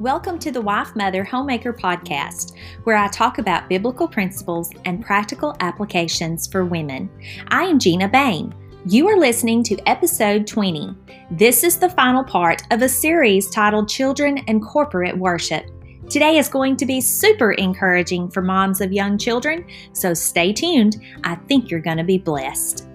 Welcome to the Wife Mother Homemaker podcast, where I talk about biblical principles and practical applications for women. I am Gina Bain. You are listening to episode 20. This is the final part of a series titled Children and Corporate Worship. Today is going to be super encouraging for moms of young children, so stay tuned. I think you're going to be blessed.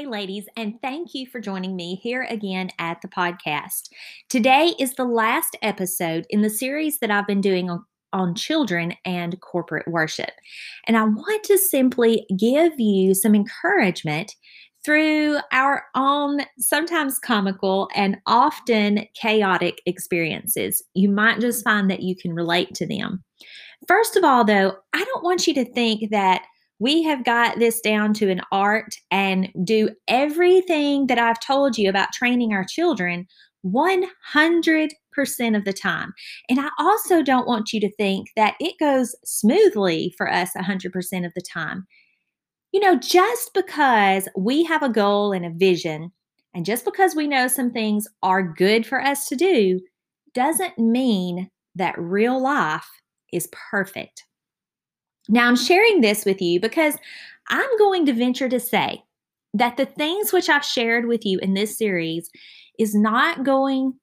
Hey, ladies, and thank you for joining me here again at the podcast. Today is the last episode in the series that I've been doing on, on children and corporate worship. And I want to simply give you some encouragement through our own sometimes comical and often chaotic experiences. You might just find that you can relate to them. First of all, though, I don't want you to think that we have got this down to an art and do everything that I've told you about training our children 100% of the time. And I also don't want you to think that it goes smoothly for us 100% of the time. You know, just because we have a goal and a vision, and just because we know some things are good for us to do, doesn't mean that real life is perfect. Now, I'm sharing this with you because I'm going to venture to say that the things which I've shared with you in this series is not going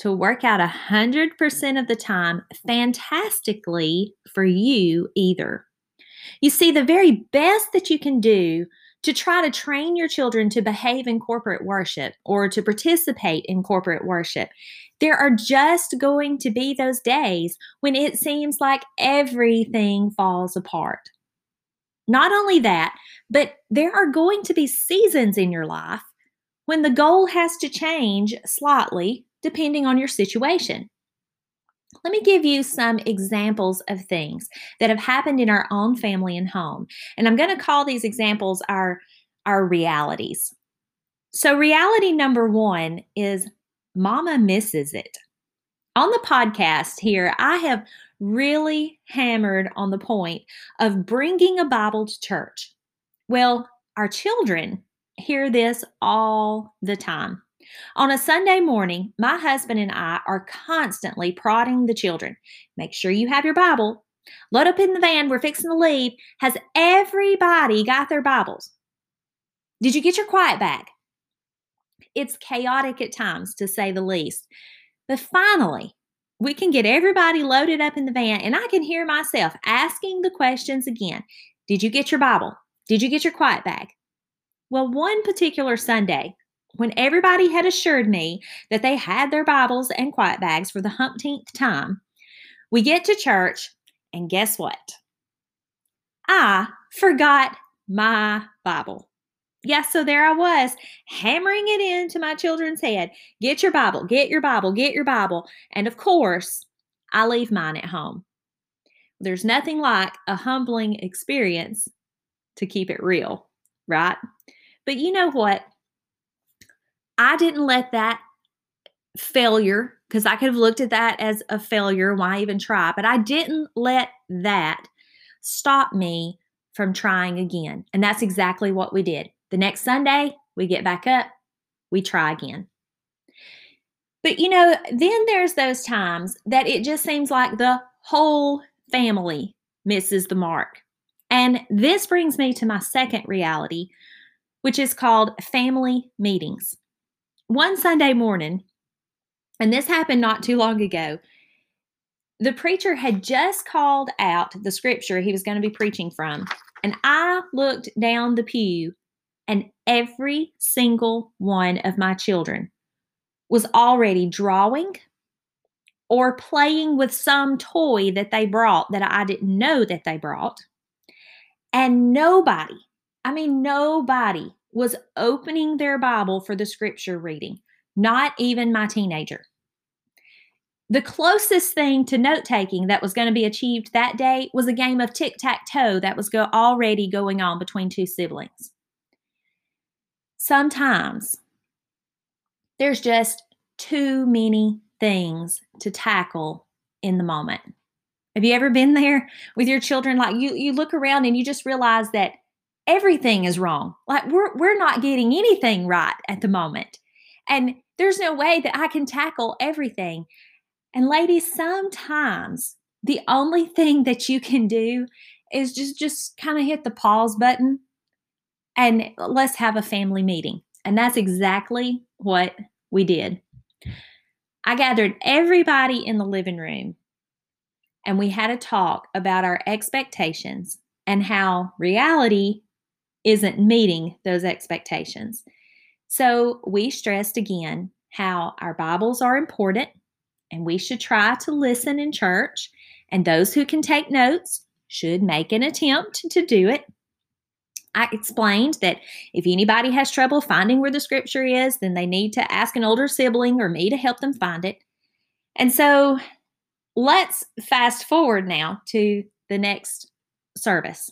to work out 100% of the time fantastically for you either. You see, the very best that you can do to try to train your children to behave in corporate worship or to participate in corporate worship there are just going to be those days when it seems like everything falls apart. Not only that, but there are going to be seasons in your life when the goal has to change slightly depending on your situation. Let me give you some examples of things that have happened in our own family and home. And I'm going to call these examples our, our realities. So, reality number one is Mama misses it. On the podcast here, I have really hammered on the point of bringing a Bible to church. Well, our children hear this all the time. On a Sunday morning, my husband and I are constantly prodding the children. Make sure you have your Bible. Load up in the van. We're fixing to leave. Has everybody got their Bibles? Did you get your quiet bag? It's chaotic at times, to say the least. But finally, we can get everybody loaded up in the van, and I can hear myself asking the questions again Did you get your Bible? Did you get your quiet bag? Well, one particular Sunday, when everybody had assured me that they had their Bibles and quiet bags for the umpteenth time, we get to church, and guess what? I forgot my Bible. Yeah, so there I was, hammering it into my children's head. Get your Bible, get your Bible, get your Bible. And of course, I leave mine at home. There's nothing like a humbling experience to keep it real, right? But you know what? I didn't let that failure, because I could have looked at that as a failure. Why even try? But I didn't let that stop me from trying again. And that's exactly what we did. The next Sunday, we get back up, we try again. But you know, then there's those times that it just seems like the whole family misses the mark. And this brings me to my second reality, which is called family meetings. One Sunday morning, and this happened not too long ago, the preacher had just called out the scripture he was going to be preaching from. And I looked down the pew and every single one of my children was already drawing or playing with some toy that they brought that I didn't know that they brought. And nobody, I mean, nobody was opening their Bible for the scripture reading, not even my teenager. The closest thing to note taking that was going to be achieved that day was a game of tic tac toe that was go- already going on between two siblings sometimes there's just too many things to tackle in the moment. Have you ever been there with your children? Like you, you look around and you just realize that everything is wrong. Like we're we're not getting anything right at the moment. And there's no way that I can tackle everything. And ladies, sometimes the only thing that you can do is just just kind of hit the pause button and let's have a family meeting. And that's exactly what we did. I gathered everybody in the living room and we had a talk about our expectations and how reality isn't meeting those expectations. So we stressed again how our Bibles are important and we should try to listen in church, and those who can take notes should make an attempt to do it. I explained that if anybody has trouble finding where the scripture is, then they need to ask an older sibling or me to help them find it. And so let's fast forward now to the next service.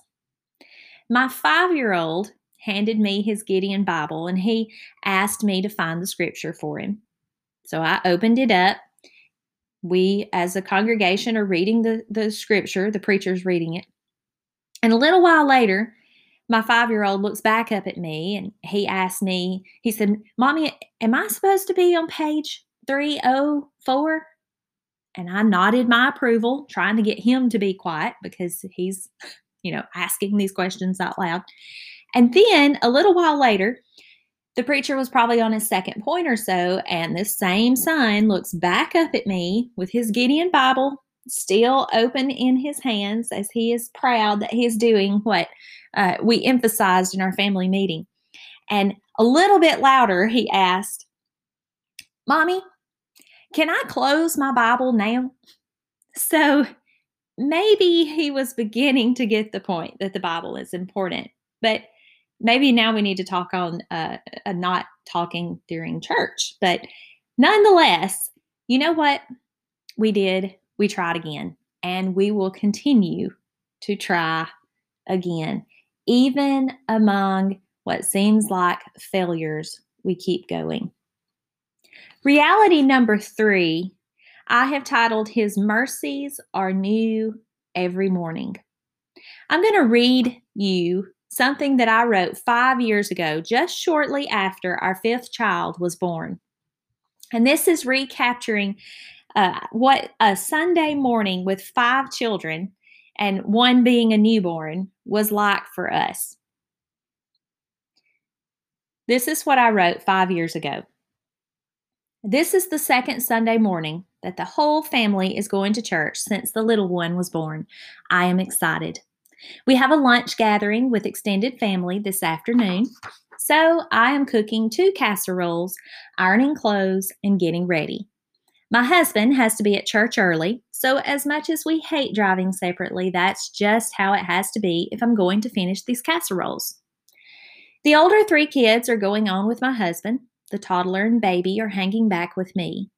My five year old handed me his Gideon Bible and he asked me to find the scripture for him. So I opened it up. We, as a congregation, are reading the, the scripture, the preacher's reading it. And a little while later, my five year old looks back up at me and he asked me, he said, Mommy, am I supposed to be on page 304? And I nodded my approval, trying to get him to be quiet because he's, you know, asking these questions out loud. And then a little while later, the preacher was probably on his second point or so, and this same son looks back up at me with his Gideon Bible still open in his hands as he is proud that he is doing what uh, we emphasized in our family meeting. And a little bit louder, he asked, Mommy, can I close my Bible now? So maybe he was beginning to get the point that the Bible is important, but maybe now we need to talk on uh, uh, not talking during church. But nonetheless, you know what we did? We tried again, and we will continue to try again. Even among what seems like failures, we keep going. Reality number three, I have titled His Mercies Are New Every Morning. I'm going to read you something that I wrote five years ago, just shortly after our fifth child was born. And this is recapturing uh, what a Sunday morning with five children and one being a newborn was like for us. This is what I wrote five years ago. This is the second Sunday morning that the whole family is going to church since the little one was born. I am excited. We have a lunch gathering with extended family this afternoon, so I am cooking two casseroles, ironing clothes, and getting ready. My husband has to be at church early, so as much as we hate driving separately, that's just how it has to be if I'm going to finish these casseroles. The older three kids are going on with my husband. The toddler and baby are hanging back with me.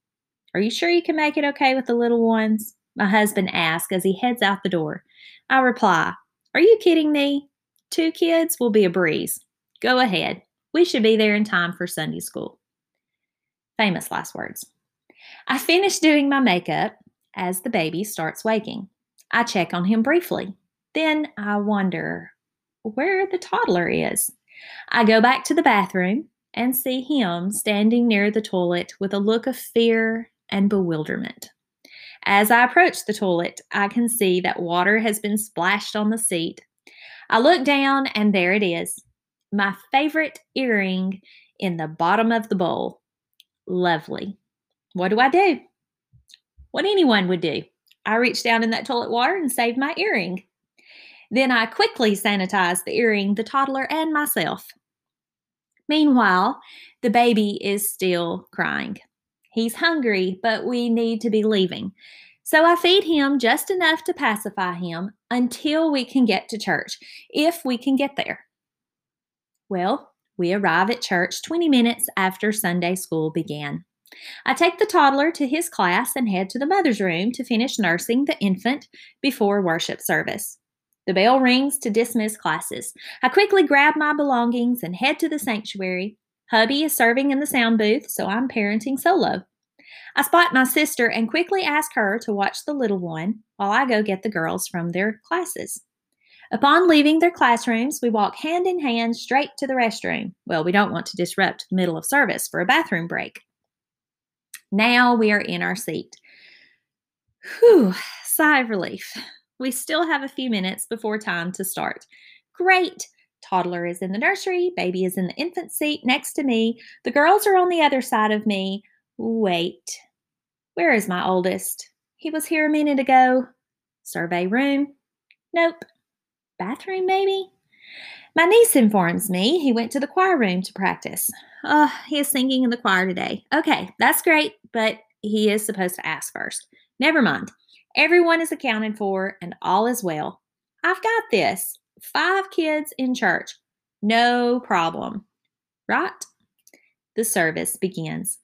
Are you sure you can make it okay with the little ones? My husband asks as he heads out the door. I reply, Are you kidding me? Two kids will be a breeze. Go ahead. We should be there in time for Sunday school. Famous last words. I finish doing my makeup as the baby starts waking. I check on him briefly. Then I wonder where the toddler is. I go back to the bathroom and see him standing near the toilet with a look of fear and bewilderment. As I approach the toilet, I can see that water has been splashed on the seat. I look down and there it is my favorite earring in the bottom of the bowl. Lovely. What do I do? What anyone would do. I reach down in that toilet water and save my earring. Then I quickly sanitize the earring, the toddler, and myself. Meanwhile, the baby is still crying. He's hungry, but we need to be leaving. So I feed him just enough to pacify him until we can get to church, if we can get there. Well, we arrive at church 20 minutes after Sunday school began. I take the toddler to his class and head to the mother's room to finish nursing the infant before worship service. The bell rings to dismiss classes. I quickly grab my belongings and head to the sanctuary. Hubby is serving in the sound booth, so I'm parenting solo. I spot my sister and quickly ask her to watch the little one while I go get the girls from their classes. Upon leaving their classrooms, we walk hand in hand straight to the restroom. Well, we don't want to disrupt the middle of service for a bathroom break. Now we are in our seat. Whew, sigh of relief. We still have a few minutes before time to start. Great! Toddler is in the nursery, baby is in the infant seat next to me. The girls are on the other side of me. Wait, where is my oldest? He was here a minute ago. Survey room? Nope. Bathroom, maybe? My niece informs me he went to the choir room to practice. Oh, he is singing in the choir today. Okay, that's great, but he is supposed to ask first. Never mind. Everyone is accounted for and all is well. I've got this. Five kids in church. No problem. Right? The service begins.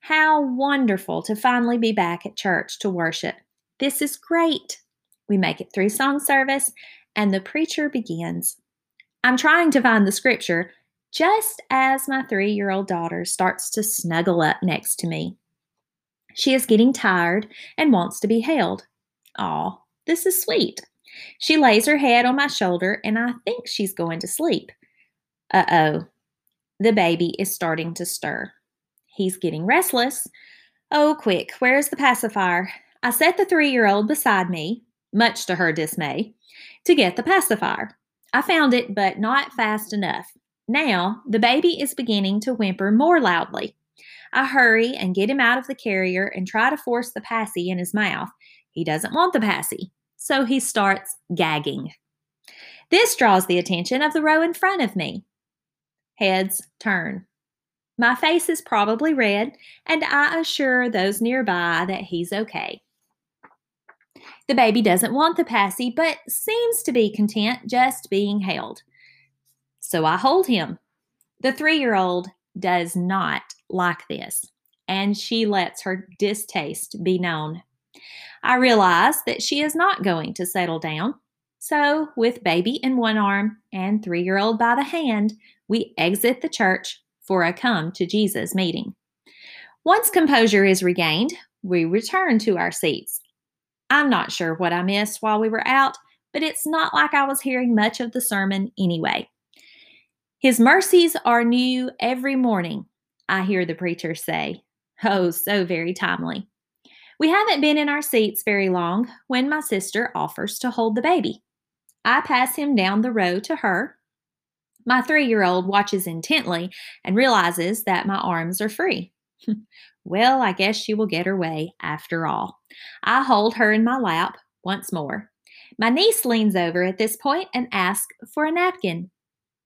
How wonderful to finally be back at church to worship. This is great. We make it through song service, and the preacher begins. I'm trying to find the scripture just as my three year old daughter starts to snuggle up next to me. She is getting tired and wants to be held. Aw, this is sweet. She lays her head on my shoulder, and I think she's going to sleep. Uh oh, the baby is starting to stir. He's getting restless. Oh, quick, where's the pacifier? I set the three year old beside me, much to her dismay, to get the pacifier. I found it, but not fast enough. Now, the baby is beginning to whimper more loudly. I hurry and get him out of the carrier and try to force the passy in his mouth. He doesn't want the passy, so he starts gagging. This draws the attention of the row in front of me. Heads turn. My face is probably red, and I assure those nearby that he's okay. The baby doesn't want the passy, but seems to be content just being held. So I hold him. The three year old does not like this, and she lets her distaste be known. I realize that she is not going to settle down. So, with baby in one arm and three year old by the hand, we exit the church for a come to Jesus meeting. Once composure is regained, we return to our seats. I'm not sure what I missed while we were out, but it's not like I was hearing much of the sermon anyway. His mercies are new every morning, I hear the preacher say. Oh, so very timely. We haven't been in our seats very long when my sister offers to hold the baby. I pass him down the row to her. My three year old watches intently and realizes that my arms are free. well, I guess she will get her way after all. I hold her in my lap once more. My niece leans over at this point and asks for a napkin.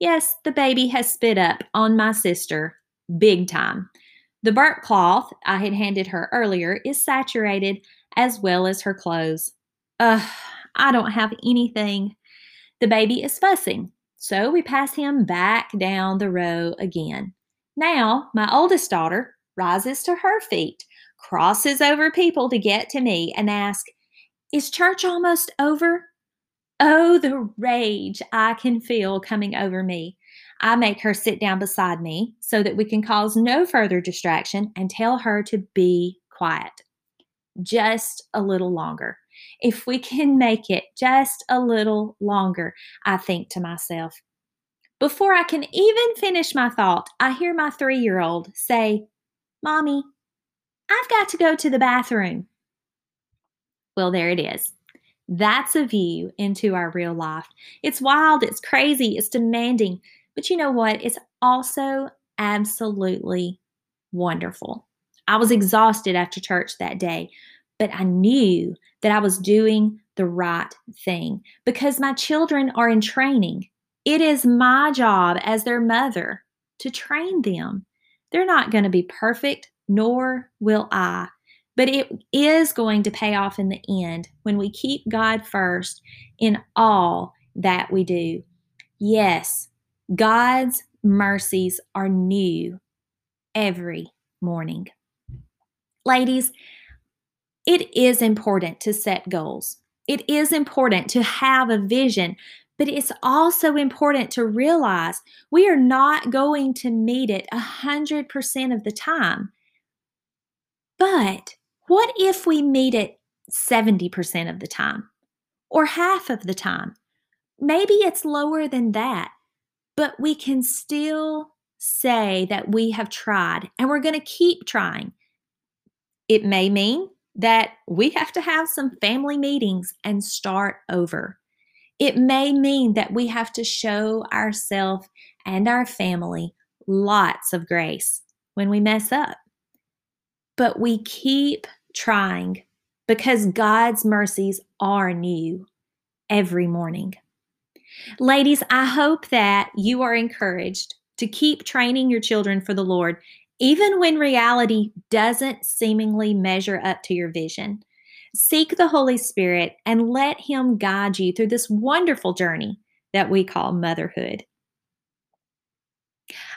Yes, the baby has spit up on my sister big time. The burnt cloth I had handed her earlier is saturated as well as her clothes. Ugh, I don't have anything. The baby is fussing, so we pass him back down the row again. Now, my oldest daughter rises to her feet, crosses over people to get to me, and asks, Is church almost over? Oh, the rage I can feel coming over me. I make her sit down beside me so that we can cause no further distraction and tell her to be quiet. Just a little longer. If we can make it just a little longer, I think to myself. Before I can even finish my thought, I hear my three year old say, Mommy, I've got to go to the bathroom. Well, there it is. That's a view into our real life. It's wild, it's crazy, it's demanding, but you know what? It's also absolutely wonderful. I was exhausted after church that day, but I knew that I was doing the right thing because my children are in training. It is my job as their mother to train them. They're not going to be perfect, nor will I. But it is going to pay off in the end when we keep God first in all that we do. Yes, God's mercies are new every morning. Ladies, it is important to set goals. It is important to have a vision, but it's also important to realize we are not going to meet it 100% of the time. But what if we meet it 70% of the time or half of the time? maybe it's lower than that, but we can still say that we have tried and we're going to keep trying. It may mean that we have to have some family meetings and start over. It may mean that we have to show ourselves and our family lots of grace when we mess up. But we keep trying because God's mercies are new every morning. Ladies, I hope that you are encouraged to keep training your children for the Lord, even when reality doesn't seemingly measure up to your vision. Seek the Holy Spirit and let Him guide you through this wonderful journey that we call motherhood.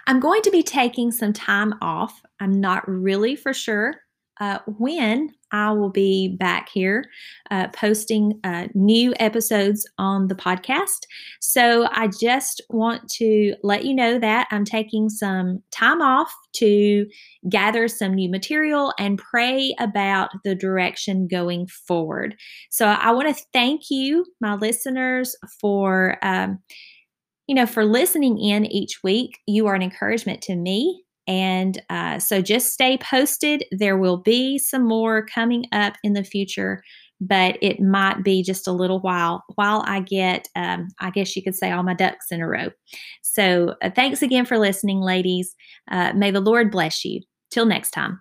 I'm going to be taking some time off. I'm not really for sure uh, when I will be back here uh, posting uh, new episodes on the podcast. So I just want to let you know that I'm taking some time off to gather some new material and pray about the direction going forward. So I want to thank you, my listeners, for. Um, you know, for listening in each week. You are an encouragement to me and uh, so just stay posted. There will be some more coming up in the future, but it might be just a little while while I get, um, I guess you could say, all my ducks in a row. So uh, thanks again for listening, ladies. Uh, may the Lord bless you. Till next time.